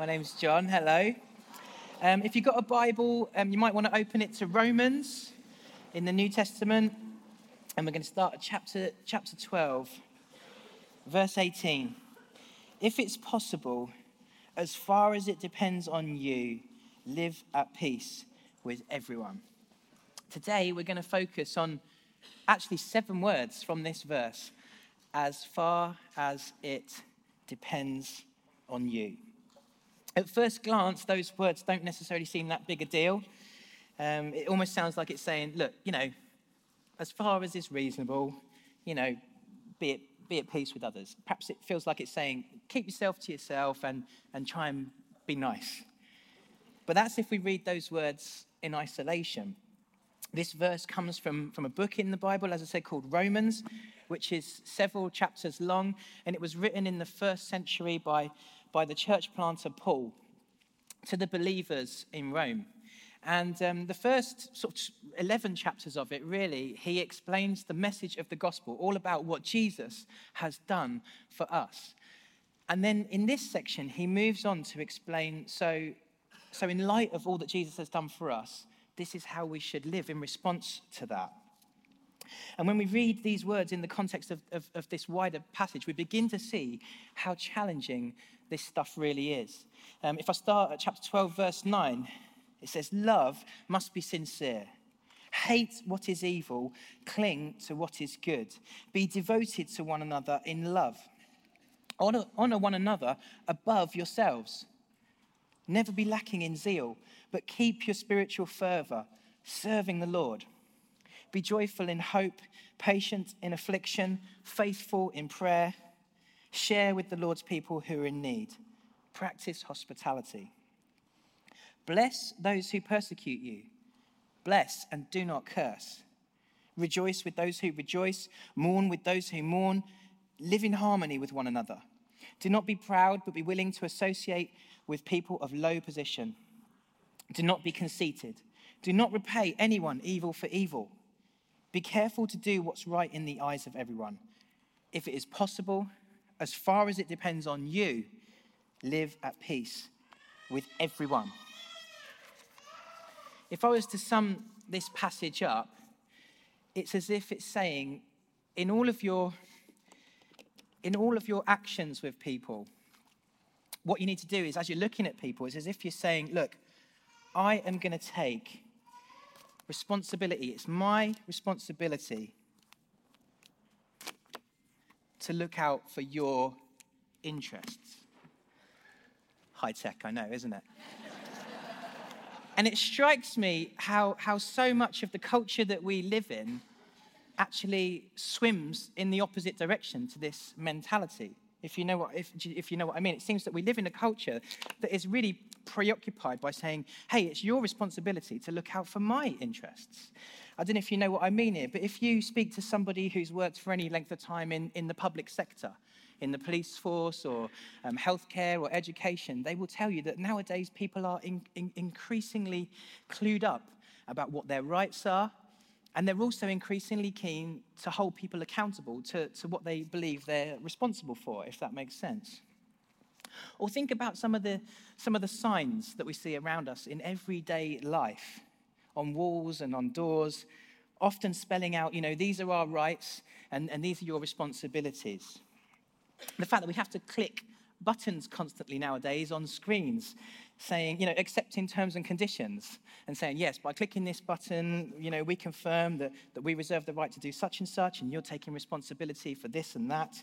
My name's John. Hello. Um, if you've got a Bible, um, you might want to open it to Romans in the New Testament. And we're going to start at chapter, chapter 12, verse 18. If it's possible, as far as it depends on you, live at peace with everyone. Today, we're going to focus on actually seven words from this verse as far as it depends on you. At first glance, those words don't necessarily seem that big a deal. Um, it almost sounds like it's saying, look, you know, as far as is reasonable, you know, be at, be at peace with others. Perhaps it feels like it's saying, keep yourself to yourself and, and try and be nice. But that's if we read those words in isolation. This verse comes from, from a book in the Bible, as I said, called Romans, which is several chapters long, and it was written in the first century by, by the church planter Paul to the believers in Rome. And um, the first sort of 11 chapters of it, really, he explains the message of the gospel, all about what Jesus has done for us. And then in this section, he moves on to explain so, so in light of all that Jesus has done for us, this is how we should live in response to that. And when we read these words in the context of, of, of, this wider passage, we begin to see how challenging this stuff really is. Um, if I start at chapter 12, verse 9, it says, Love must be sincere. Hate what is evil, cling to what is good. Be devoted to one another in love. Honor, honor one another above yourselves. Never be lacking in zeal, but keep your spiritual fervor, serving the Lord. Be joyful in hope, patient in affliction, faithful in prayer. Share with the Lord's people who are in need. Practice hospitality. Bless those who persecute you. Bless and do not curse. Rejoice with those who rejoice. Mourn with those who mourn. Live in harmony with one another. Do not be proud, but be willing to associate with people of low position. Do not be conceited. Do not repay anyone evil for evil. Be careful to do what's right in the eyes of everyone. If it is possible, as far as it depends on you, live at peace with everyone. If I was to sum this passage up, it's as if it's saying, in all of your in all of your actions with people, what you need to do is, as you're looking at people, it's as if you're saying, Look, I am going to take responsibility. It's my responsibility to look out for your interests. High tech, I know, isn't it? and it strikes me how, how so much of the culture that we live in actually swims in the opposite direction to this mentality. If you know what, if, if you know what I mean, it seems that we live in a culture that is really preoccupied by saying, hey, it's your responsibility to look out for my interests. I don't know if you know what I mean here, but if you speak to somebody who's worked for any length of time in, in the public sector, in the police force or um, healthcare or education, they will tell you that nowadays people are in, in, increasingly clued up about what their rights are, and they're also increasingly keen to hold people accountable to, to what they believe they're responsible for, if that makes sense. Or think about some of, the, some of the signs that we see around us in everyday life, on walls and on doors, often spelling out, you know, these are our rights and, and these are your responsibilities. The fact that we have to click buttons constantly nowadays on screens saying, you know, accepting terms and conditions and saying, yes, by clicking this button, you know, we confirm that, that we reserve the right to do such and such, and you're taking responsibility for this and that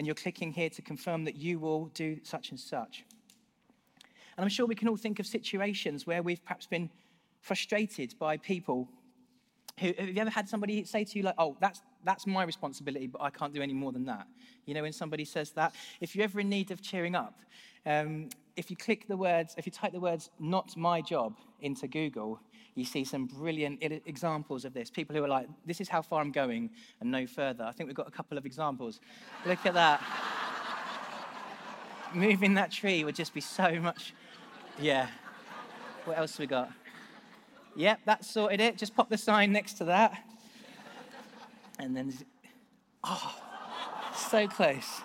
and you're clicking here to confirm that you will do such and such. And I'm sure we can all think of situations where we've perhaps been frustrated by people who, have you ever had somebody say to you, like, oh, that's, that's my responsibility, but I can't do any more than that? You know, when somebody says that, if you're ever in need of cheering up, um, if you click the words, if you type the words, not my job into Google, you see some brilliant examples of this. People who are like, this is how far I'm going and no further. I think we've got a couple of examples. Look at that. Moving that tree would just be so much. Yeah. What else we got? Yep, that sorted it. Just pop the sign next to that. And then, oh, so close.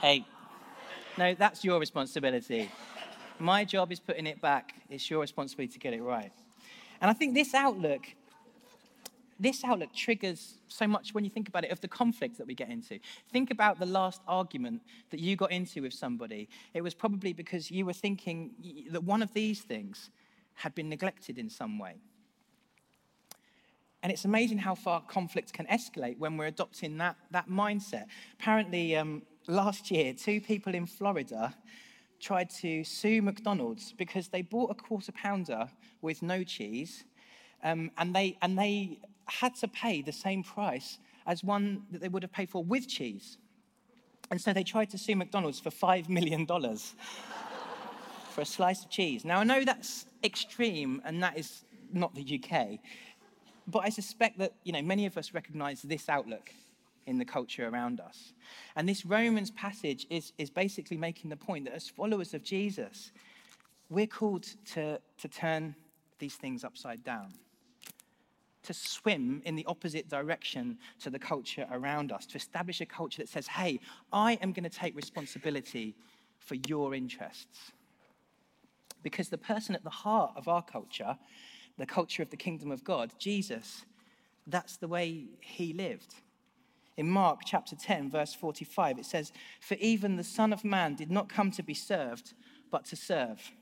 Hey, No, that's your responsibility. My job is putting it back. It's your responsibility to get it right. And I think this outlook, this outlook triggers so much when you think about it of the conflict that we get into. Think about the last argument that you got into with somebody. It was probably because you were thinking that one of these things had been neglected in some way. And it's amazing how far conflict can escalate when we're adopting that, that mindset. Apparently, um, last year, two people in Florida tried to sue McDonald's because they bought a quarter pounder with no cheese, um, and, they, and they had to pay the same price as one that they would have paid for with cheese. And so they tried to sue McDonald's for $5 million for a slice of cheese. Now, I know that's extreme, and that is not the UK, but I suspect that you know, many of us recognize this outlook in the culture around us. And this Romans passage is, is basically making the point that as followers of Jesus, we're called to, to turn these things upside down, to swim in the opposite direction to the culture around us, to establish a culture that says, hey, I am going to take responsibility for your interests. Because the person at the heart of our culture, the culture of the kingdom of God, Jesus, that's the way he lived. In Mark chapter 10, verse 45, it says, For even the Son of Man did not come to be served, but to serve,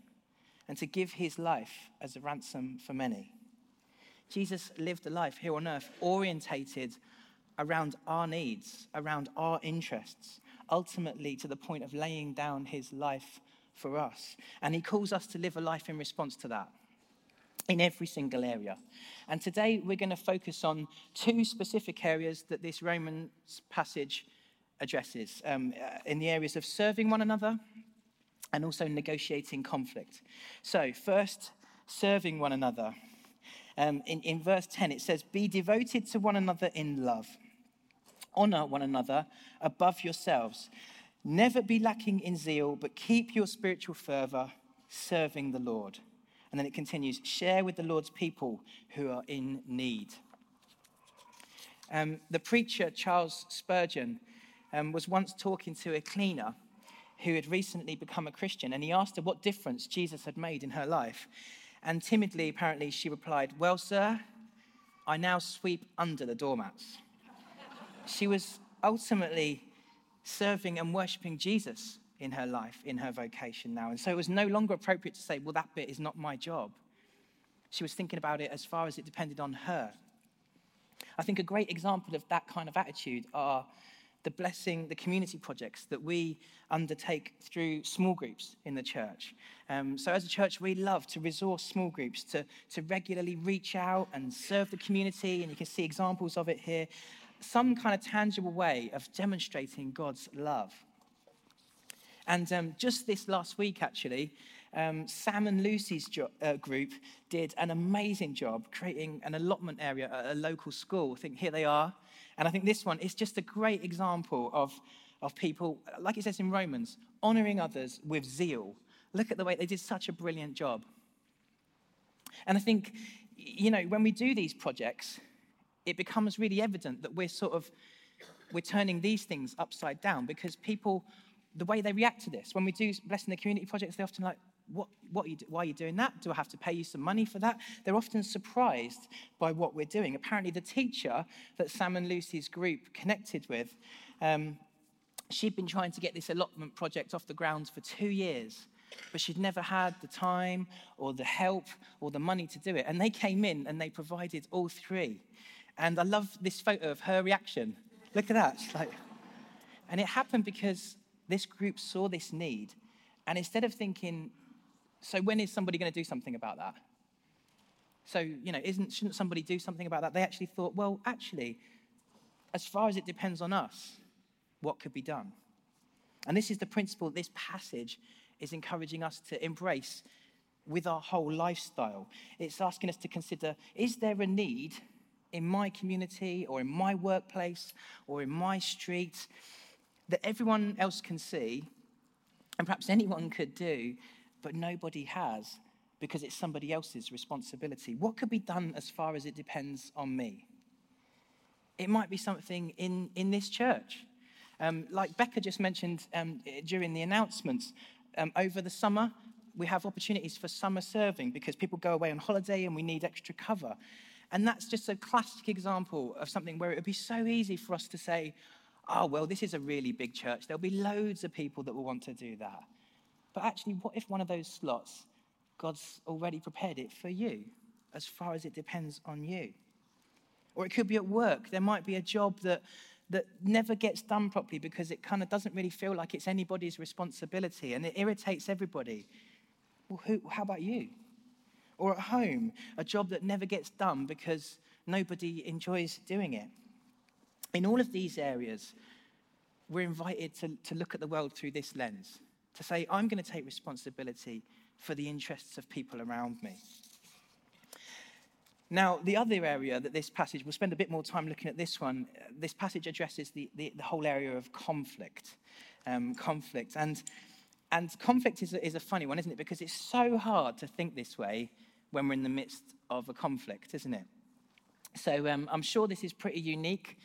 and to give his life as a ransom for many. Jesus lived a life here on earth orientated around our needs, around our interests, ultimately to the point of laying down his life for us. And he calls us to live a life in response to that in every single area. And today we're going to focus on two specific areas that this Romans passage addresses um, uh, in the areas of serving one another and also negotiating conflict. So, first, serving one another. Um, in, in verse 10, it says, Be devoted to one another in love, honor one another above yourselves. Never be lacking in zeal, but keep your spiritual fervor serving the Lord. And then it continues share with the Lord's people who are in need. Um, the preacher Charles Spurgeon um, was once talking to a cleaner who had recently become a Christian, and he asked her what difference Jesus had made in her life. And timidly, apparently, she replied, Well, sir, I now sweep under the doormats. she was ultimately serving and worshipping Jesus in her life, in her vocation now. And so it was no longer appropriate to say, well, that bit is not my job. She was thinking about it as far as it depended on her. I think a great example of that kind of attitude are the blessing, the community projects that we undertake through small groups in the church. Um, so, as a church, we love to resource small groups to, to regularly reach out and serve the community, and you can see examples of it here. Some kind of tangible way of demonstrating God's love. And um, just this last week, actually, um, Sam and Lucy's jo- uh, group did an amazing job creating an allotment area at a local school. I think here they are. And I think this one is just a great example of, of people, like it says in Romans, honoring others with zeal. Look at the way they did such a brilliant job. And I think, you know, when we do these projects, it becomes really evident that we're sort of we're turning these things upside down because people the way they react to this. When we do blessing the community projects, they're often like, what, what are you, why are you doing that? Do I have to pay you some money for that? They're often surprised by what we're doing. Apparently, the teacher that Sam and Lucy's group connected with, um, she'd been trying to get this allotment project off the ground for two years, but she'd never had the time or the help or the money to do it. And they came in and they provided all three. And I love this photo of her reaction. Look at that. Like, and it happened because this group saw this need. And instead of thinking, so when is somebody going to do something about that? So, you know, isn't, shouldn't somebody do something about that? They actually thought, well, actually, as far as it depends on us, what could be done? And this is the principle this passage is encouraging us to embrace with our whole lifestyle. It's asking us to consider is there a need in my community or in my workplace or in my street that everyone else can see, and perhaps anyone could do, but nobody has because it's somebody else's responsibility. What could be done as far as it depends on me? It might be something in, in this church. Um, like Becca just mentioned um, during the announcements, um, over the summer, we have opportunities for summer serving because people go away on holiday and we need extra cover. And that's just a classic example of something where it would be so easy for us to say, oh, well, this is a really big church. There'll be loads of people that will want to do that. But actually, what if one of those slots, God's already prepared it for you, as far as it depends on you? Or it could be at work. There might be a job that, that never gets done properly because it kind of doesn't really feel like it's anybody's responsibility and it irritates everybody. Well, who, how about you? Or at home, a job that never gets done because nobody enjoys doing it. In all of these areas, we're invited to, to look at the world through this lens, to say, I'm going to take responsibility for the interests of people around me. Now, the other area that this passage, we'll spend a bit more time looking at this one. This passage addresses the, the, the whole area of conflict. Um, conflict. And, and conflict is a, is a funny one, isn't it? Because it's so hard to think this way when we're in the midst of a conflict, isn't it? So um, I'm sure this is pretty unique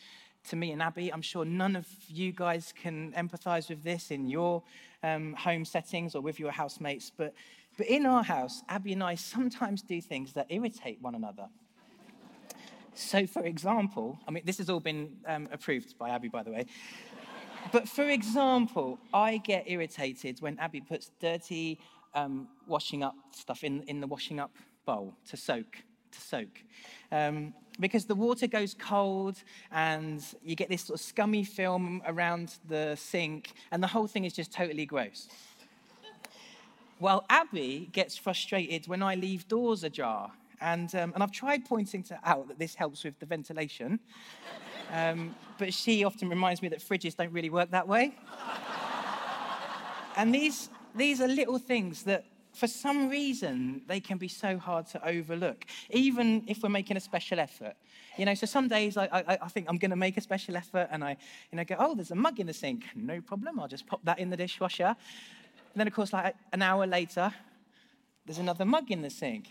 to me and Abby. I'm sure none of you guys can empathize with this in your um, home settings or with your housemates, but, but in our house, Abby and I sometimes do things that irritate one another. So, for example, I mean, this has all been um, approved by Abby, by the way. But for example, I get irritated when Abby puts dirty um, washing up stuff in, in the washing up bowl to soak. To soak. Um, because the water goes cold and you get this sort of scummy film around the sink, and the whole thing is just totally gross. Well, Abby gets frustrated when I leave doors ajar. And, um, and I've tried pointing to out that this helps with the ventilation, um, but she often reminds me that fridges don't really work that way. and these, these are little things that for some reason, they can be so hard to overlook, even if we're making a special effort. You know, so some days I, I, I think I'm going to make a special effort and I, you know, go, oh, there's a mug in the sink. No problem. I'll just pop that in the dishwasher. And then, of course, like an hour later, there's another mug in the sink.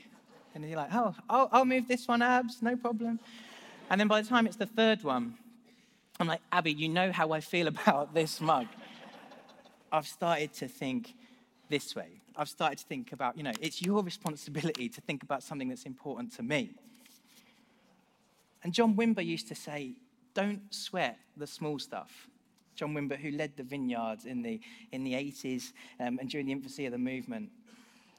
And you're like, oh, I'll, I'll move this one, Abs, no problem. And then by the time it's the third one, I'm like, Abby, you know how I feel about this mug. I've started to think this way. I've started to think about, you know, it's your responsibility to think about something that's important to me. And John Wimber used to say, don't sweat the small stuff. John Wimber, who led the vineyards in the, in the 80s um, and during the infancy of the movement,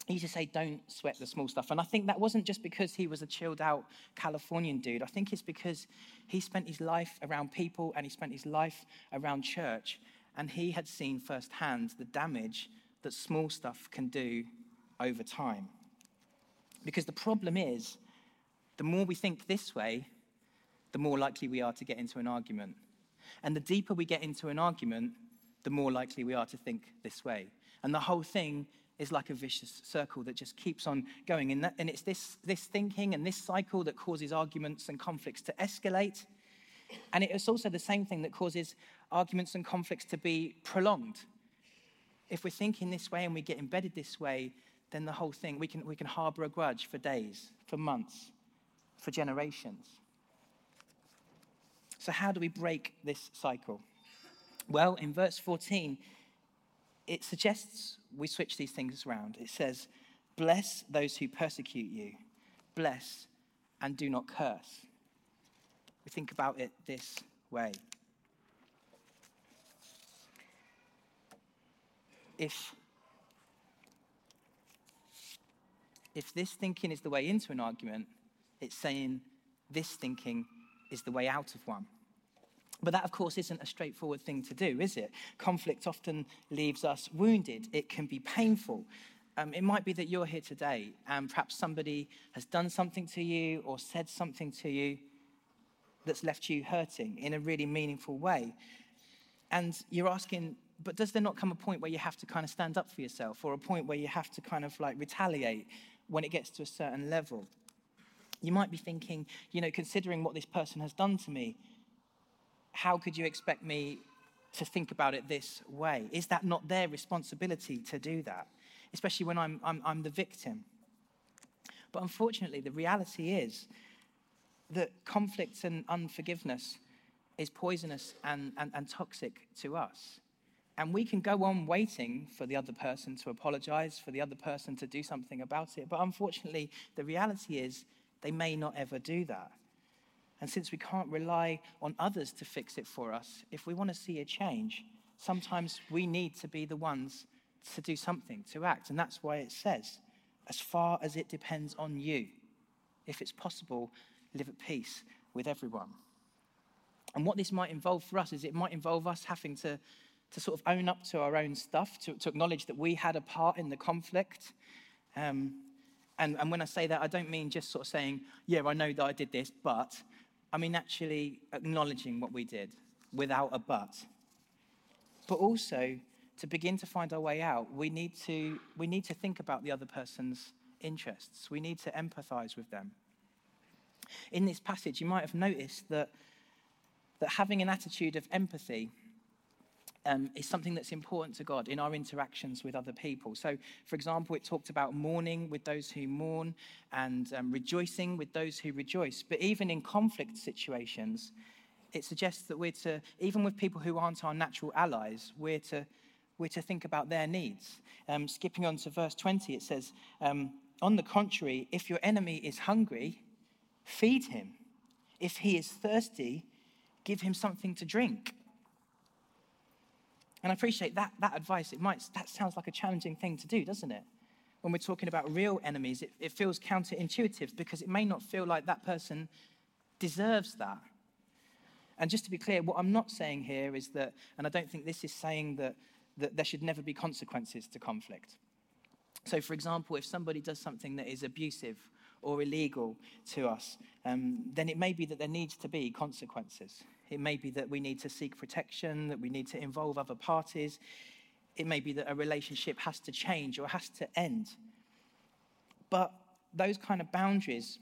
he used to say, don't sweat the small stuff. And I think that wasn't just because he was a chilled out Californian dude. I think it's because he spent his life around people and he spent his life around church. And he had seen firsthand the damage that small stuff can do over time. Because the problem is, the more we think this way, the more likely we are to get into an argument. And the deeper we get into an argument, the more likely we are to think this way. And the whole thing is like a vicious circle that just keeps on going. And, that, and it's this, this thinking and this cycle that causes arguments and conflicts to escalate. And it's also the same thing that causes arguments and conflicts to be prolonged if we're thinking this way and we get embedded this way, then the whole thing, we can, we can harbor a grudge for days, for months, for generations. So, how do we break this cycle? Well, in verse 14, it suggests we switch these things around. It says, Bless those who persecute you, bless and do not curse. We think about it this way. If, if this thinking is the way into an argument, it's saying this thinking is the way out of one. But that, of course, isn't a straightforward thing to do, is it? Conflict often leaves us wounded. It can be painful. Um, it might be that you're here today and perhaps somebody has done something to you or said something to you that's left you hurting in a really meaningful way. And you're asking, but does there not come a point where you have to kind of stand up for yourself or a point where you have to kind of like retaliate when it gets to a certain level? You might be thinking, you know, considering what this person has done to me, how could you expect me to think about it this way? Is that not their responsibility to do that? Especially when I'm, I'm, I'm the victim. But unfortunately, the reality is that conflicts and unforgiveness is poisonous and, and, and toxic to us. And we can go on waiting for the other person to apologize, for the other person to do something about it. But unfortunately, the reality is they may not ever do that. And since we can't rely on others to fix it for us, if we want to see a change, sometimes we need to be the ones to do something, to act. And that's why it says, as far as it depends on you, if it's possible, live at peace with everyone. And what this might involve for us is it might involve us having to, to sort of own up to our own stuff, to, to acknowledge that we had a part in the conflict. Um, and, and when I say that, I don't mean just sort of saying, yeah, I know that I did this, but I mean actually acknowledging what we did without a but. But also, to begin to find our way out, we need to, we need to think about the other person's interests. We need to empathize with them. In this passage, you might have noticed that, that having an attitude of empathy um, is something that's important to God in our interactions with other people. So, for example, it talked about mourning with those who mourn and um, rejoicing with those who rejoice. But even in conflict situations, it suggests that we're to, even with people who aren't our natural allies, we're to, we're to think about their needs. Um, skipping on to verse 20, it says, um, On the contrary, if your enemy is hungry, feed him. If he is thirsty, give him something to drink. And I appreciate that, that advice. It might, that sounds like a challenging thing to do, doesn't it? When we're talking about real enemies, it, it feels counterintuitive because it may not feel like that person deserves that. And just to be clear, what I'm not saying here is that, and I don't think this is saying that, that there should never be consequences to conflict. So, for example, if somebody does something that is abusive or illegal to us, um, then it may be that there needs to be consequences. It may be that we need to seek protection, that we need to involve other parties. It may be that a relationship has to change or has to end. But those kind of boundaries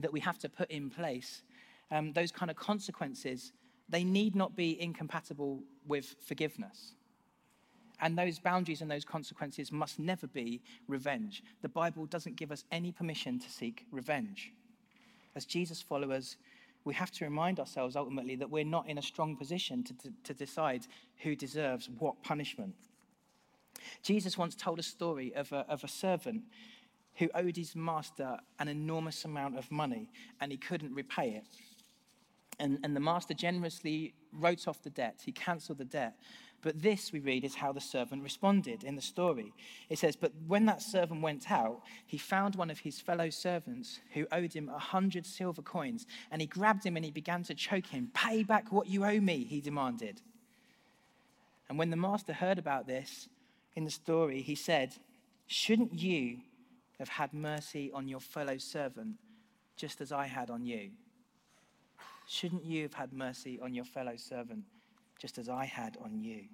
that we have to put in place, um, those kind of consequences, they need not be incompatible with forgiveness. And those boundaries and those consequences must never be revenge. The Bible doesn't give us any permission to seek revenge. As Jesus followers, we have to remind ourselves ultimately that we're not in a strong position to, to, to decide who deserves what punishment. Jesus once told a story of a, of a servant who owed his master an enormous amount of money and he couldn't repay it. And, and the master generously wrote off the debt, he cancelled the debt. But this, we read, is how the servant responded in the story. It says, But when that servant went out, he found one of his fellow servants who owed him a hundred silver coins, and he grabbed him and he began to choke him. Pay back what you owe me, he demanded. And when the master heard about this in the story, he said, Shouldn't you have had mercy on your fellow servant just as I had on you? Shouldn't you have had mercy on your fellow servant just as I had on you?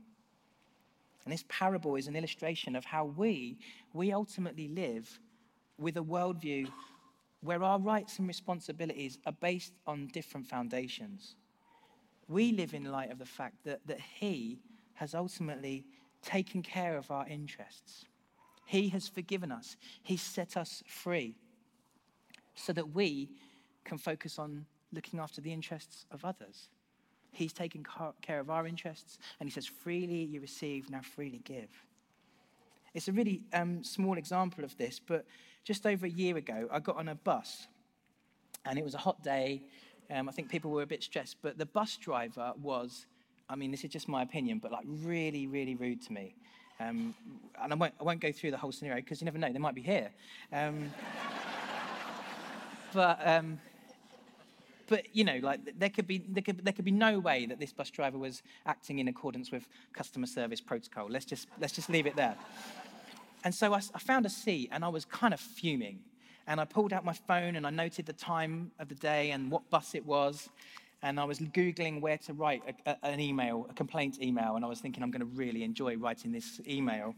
And this parable is an illustration of how we, we ultimately live with a worldview where our rights and responsibilities are based on different foundations. We live in light of the fact that, that He has ultimately taken care of our interests. He has forgiven us, He's set us free so that we can focus on looking after the interests of others. He's taken care of our interests, and he says, freely you receive, now freely give. It's a really um, small example of this, but just over a year ago, I got on a bus, and it was a hot day. Um, I think people were a bit stressed, but the bus driver was, I mean, this is just my opinion, but like really, really rude to me. Um, and I won't, I won't go through the whole scenario because you never know, they might be here. Um, but um, but you know, like there could be there could, there could be no way that this bus driver was acting in accordance with customer service protocol. Let's just let's just leave it there. And so I, I found a seat, and I was kind of fuming. And I pulled out my phone and I noted the time of the day and what bus it was. And I was Googling where to write a, a, an email, a complaint email. And I was thinking, I'm going to really enjoy writing this email.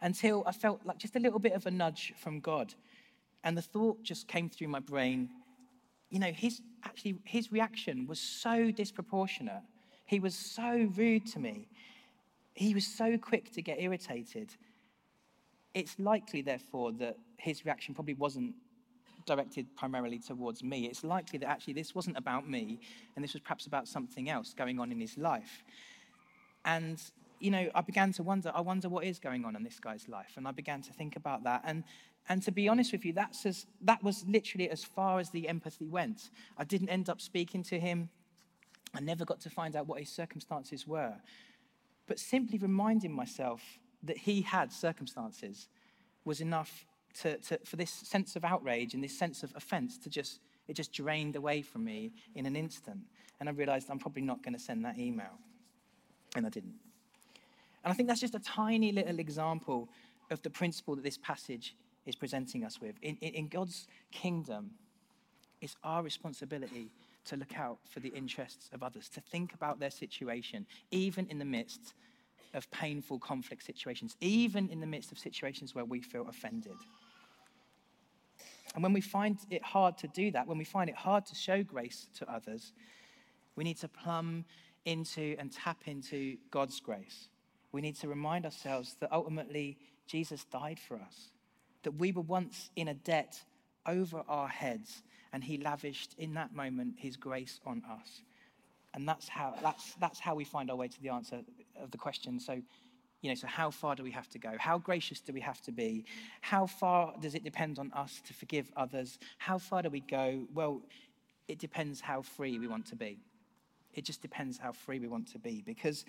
Until I felt like just a little bit of a nudge from God. And the thought just came through my brain you know, his actually his reaction was so disproportionate. He was so rude to me. He was so quick to get irritated. It's likely, therefore, that his reaction probably wasn't directed primarily towards me. It's likely that actually this wasn't about me, and this was perhaps about something else going on in his life. And, you know, I began to wonder, I wonder what is going on in this guy's life. And I began to think about that. And, and to be honest with you, that's as, that was literally as far as the empathy went. I didn't end up speaking to him. I never got to find out what his circumstances were. But simply reminding myself that he had circumstances was enough to, to, for this sense of outrage and this sense of offense to just, it just drained away from me in an instant. And I realized I'm probably not going to send that email. And I didn't. And I think that's just a tiny little example of the principle that this passage is presenting us with. In, in, in God's kingdom, it's our responsibility to look out for the interests of others, to think about their situation, even in the midst of painful conflict situations, even in the midst of situations where we feel offended. And when we find it hard to do that, when we find it hard to show grace to others, we need to plumb into and tap into God's grace. We need to remind ourselves that ultimately Jesus died for us, that we were once in a debt over our heads, and he lavished in that moment his grace on us. And that's how, that's, that's how we find our way to the answer of the question. So, you know, so how far do we have to go? How gracious do we have to be? How far does it depend on us to forgive others? How far do we go? Well, it depends how free we want to be. It just depends how free we want to be. Because,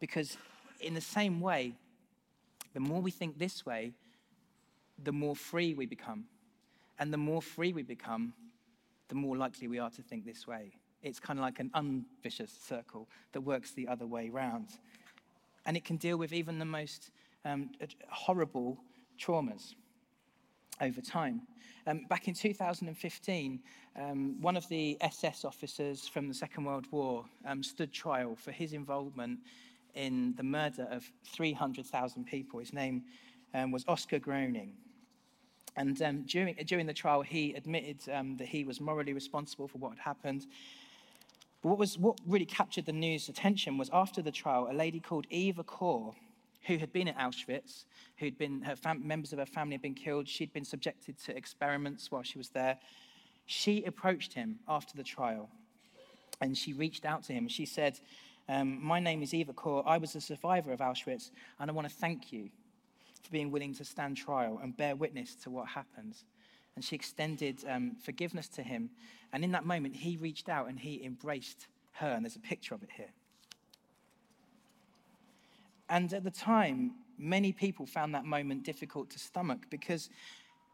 because in the same way, the more we think this way, the more free we become. And the more free we become, the more likely we are to think this way. It's kind of like an unvicious circle that works the other way round. And it can deal with even the most um, horrible traumas over time. Um, back in 2015, um, one of the SS officers from the Second World War um, stood trial for his involvement in the murder of 300,000 people. His name um, was Oscar Groening. And um, during, during the trial, he admitted um, that he was morally responsible for what had happened. But what, was, what really captured the news' attention was after the trial, a lady called Eva Kor, who had been at Auschwitz, who'd been, her fam- members of her family had been killed, she'd been subjected to experiments while she was there. She approached him after the trial and she reached out to him. She said, um, My name is Eva Kor. I was a survivor of Auschwitz, and I want to thank you for being willing to stand trial and bear witness to what happens. And she extended um, forgiveness to him. And in that moment, he reached out and he embraced her. And there's a picture of it here. And at the time, many people found that moment difficult to stomach because,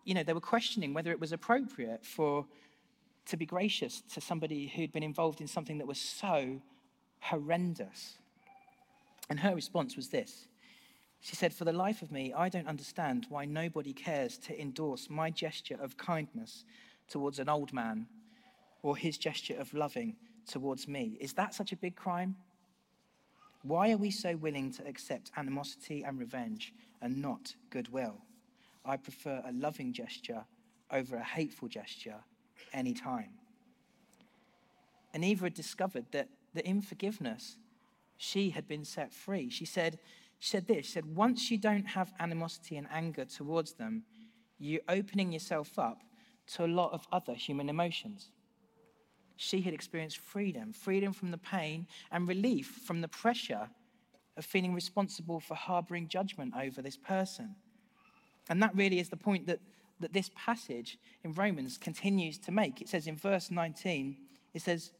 you know, they were questioning whether it was appropriate for to be gracious to somebody who'd been involved in something that was so horrendous. And her response was this she said, For the life of me, I don't understand why nobody cares to endorse my gesture of kindness towards an old man or his gesture of loving towards me. Is that such a big crime? Why are we so willing to accept animosity and revenge and not goodwill? I prefer a loving gesture over a hateful gesture any time. And Eva had discovered that, that in forgiveness, she had been set free. She said, she said this, said, once you don't have animosity and anger towards them, you're opening yourself up to a lot of other human emotions. She had experienced freedom, freedom from the pain and relief from the pressure of feeling responsible for harboring judgment over this person. And that really is the point that, that this passage in Romans continues to make. It says in verse 19, it says,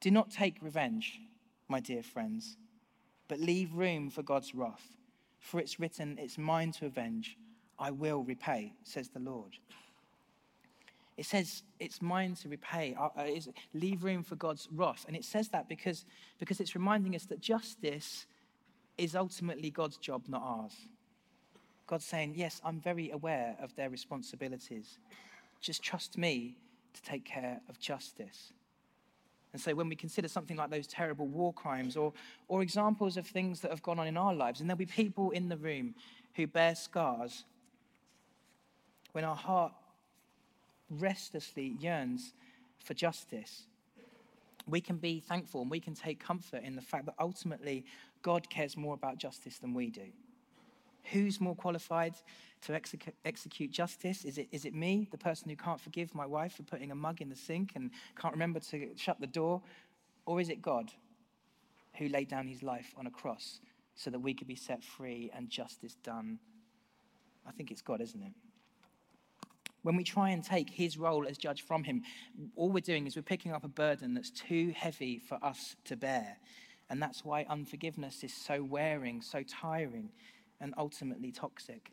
Do not take revenge, my dear friends but leave room for God's wrath. For it's written, It's mine to avenge, I will repay, says the Lord. It says, It's mine to repay, uh, uh leave room for God's wrath. And it says that because, because it's reminding us that justice is ultimately God's job, not ours. God's saying, Yes, I'm very aware of their responsibilities. Just trust me to take care of justice. And so when we consider something like those terrible war crimes or, or examples of things that have gone on in our lives, and there'll be people in the room who bear scars, when our heart restlessly yearns for justice, we can be thankful and we can take comfort in the fact that ultimately God cares more about justice than we do. Who's more qualified to execute justice? Is it, is it me, the person who can't forgive my wife for putting a mug in the sink and can't remember to shut the door? Or is it God who laid down his life on a cross so that we could be set free and justice done? I think it's God, isn't it? When we try and take his role as judge from him, all we're doing is we're picking up a burden that's too heavy for us to bear. And that's why unforgiveness is so wearing, so tiring, and ultimately toxic.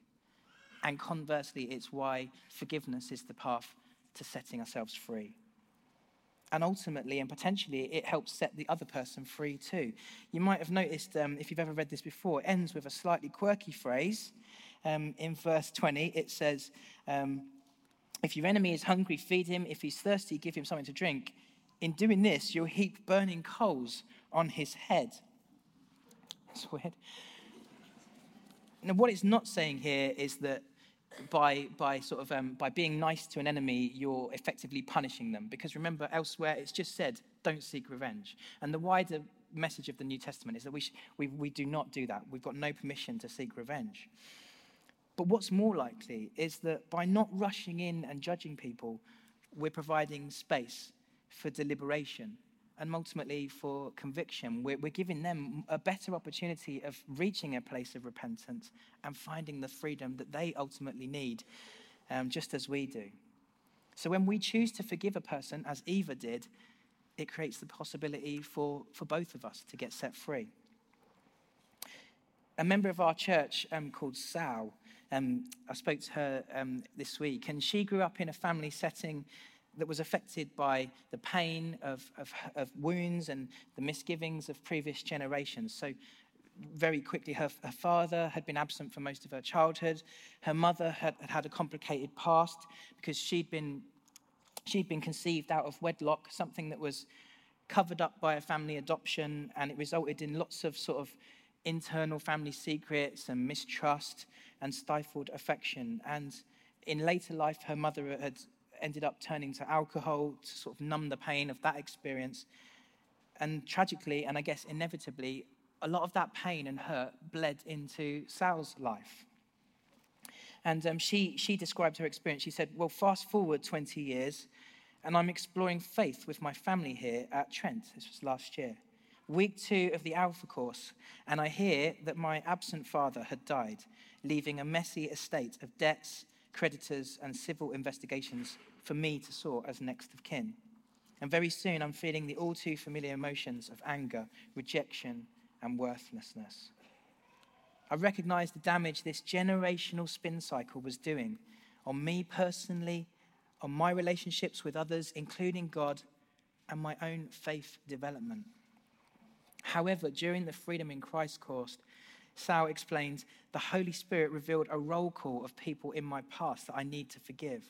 And conversely, it's why forgiveness is the path to setting ourselves free. And ultimately and potentially, it helps set the other person free too. You might have noticed, um, if you've ever read this before, it ends with a slightly quirky phrase. Um, in verse 20, it says, um, if your enemy is hungry, feed him. If he's thirsty, give him something to drink. In doing this, you'll heap burning coals on his head. That's weird. Now, what it's not saying here is that by, by sort of um, by being nice to an enemy, you're effectively punishing them. Because remember, elsewhere it's just said, don't seek revenge. And the wider message of the New Testament is that we, sh- we, we do not do that. We've got no permission to seek revenge. But what's more likely is that by not rushing in and judging people, we're providing space for deliberation and ultimately for conviction. We're, we're, giving them a better opportunity of reaching a place of repentance and finding the freedom that they ultimately need, um, just as we do. So when we choose to forgive a person, as Eva did, it creates the possibility for, for both of us to get set free. A member of our church um, called Sal um, I spoke to her um, this week, and she grew up in a family setting that was affected by the pain of, of, of wounds and the misgivings of previous generations. So, very quickly, her, her, father had been absent for most of her childhood. Her mother had, had had a complicated past because she'd been, she'd been conceived out of wedlock, something that was covered up by a family adoption, and it resulted in lots of sort of internal family secrets and mistrust and stifled affection. And in later life, her mother had ended up turning to alcohol to sort of numb the pain of that experience. And tragically, and I guess inevitably, a lot of that pain and hurt bled into Sal's life. And um, she, she described her experience. She said, Well, fast forward 20 years, and I'm exploring faith with my family here at Trent. This was last year week two of the Alpha course, and I hear that my absent father had died, leaving a messy estate of debts, creditors, and civil investigations for me to sort as next of kin. And very soon I'm feeling the all too familiar emotions of anger, rejection, and worthlessness. I recognize the damage this generational spin cycle was doing on me personally, on my relationships with others, including God, and my own faith development. However, during the Freedom in Christ course, Sal explains the Holy Spirit revealed a roll call of people in my past that I need to forgive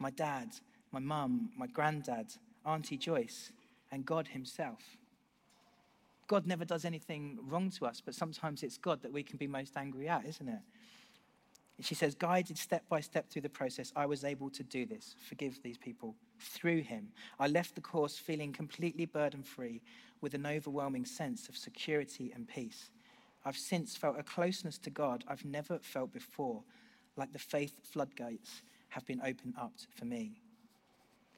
my dad, my mum, my granddad, Auntie Joyce, and God Himself. God never does anything wrong to us, but sometimes it's God that we can be most angry at, isn't it? she says, guided step by step through the process, I was able to do this, forgive these people through him. I left the course feeling completely burden free with an overwhelming sense of security and peace. I've since felt a closeness to God I've never felt before, like the faith floodgates have been opened up for me.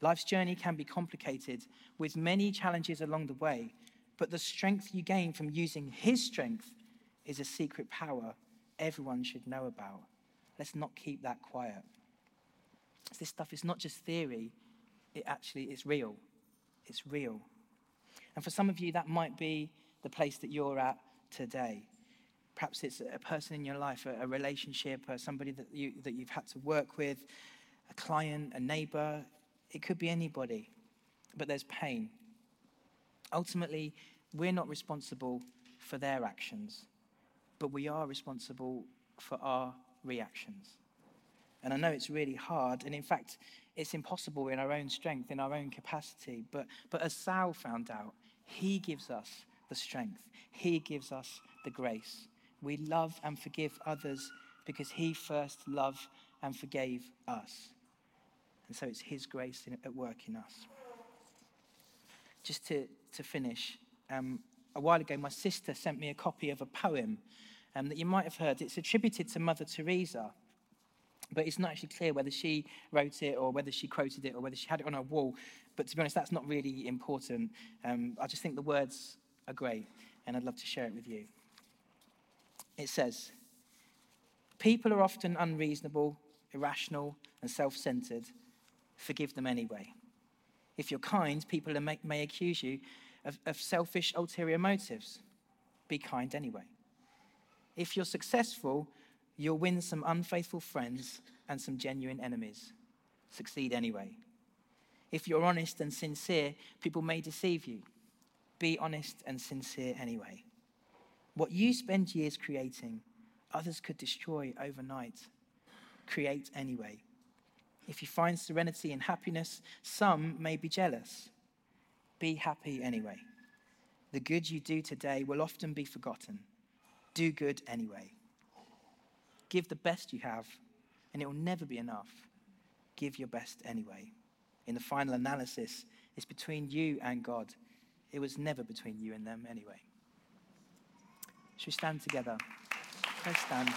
Life's journey can be complicated with many challenges along the way, but the strength you gain from using His strength is a secret power everyone should know about. Let's not keep that quiet. This stuff is not just theory, it actually is real. It's real. And for some of you, that might be the place that you're at today. Perhaps it's a person in your life, a, relationship, or somebody that, you, that you've had to work with, a client, a neighbor. It could be anybody, but there's pain. Ultimately, we're not responsible for their actions, but we are responsible for our reactions. And I know it's really hard, and in fact, it's impossible in our own strength, in our own capacity. But, but as Sal found out, he gives us the strength, he gives us the grace. We love and forgive others because he first loved and forgave us. And so it's his grace in, at work in us. Just to, to finish, um, a while ago, my sister sent me a copy of a poem um, that you might have heard. It's attributed to Mother Teresa, but it's not actually clear whether she wrote it or whether she quoted it or whether she had it on her wall. But to be honest, that's not really important. Um, I just think the words are great, and I'd love to share it with you. It says, People are often unreasonable, irrational, and self centered. Forgive them anyway. If you're kind, people may, may accuse you of, of selfish, ulterior motives. Be kind anyway. If you're successful, you'll win some unfaithful friends and some genuine enemies. Succeed anyway. If you're honest and sincere, people may deceive you. Be honest and sincere anyway. What you spend years creating, others could destroy overnight. Create anyway. If you find serenity and happiness, some may be jealous. Be happy anyway. The good you do today will often be forgotten. Do good anyway. Give the best you have, and it will never be enough. Give your best anyway. In the final analysis, it's between you and God. It was never between you and them anyway. Should we stand together? Let's stand.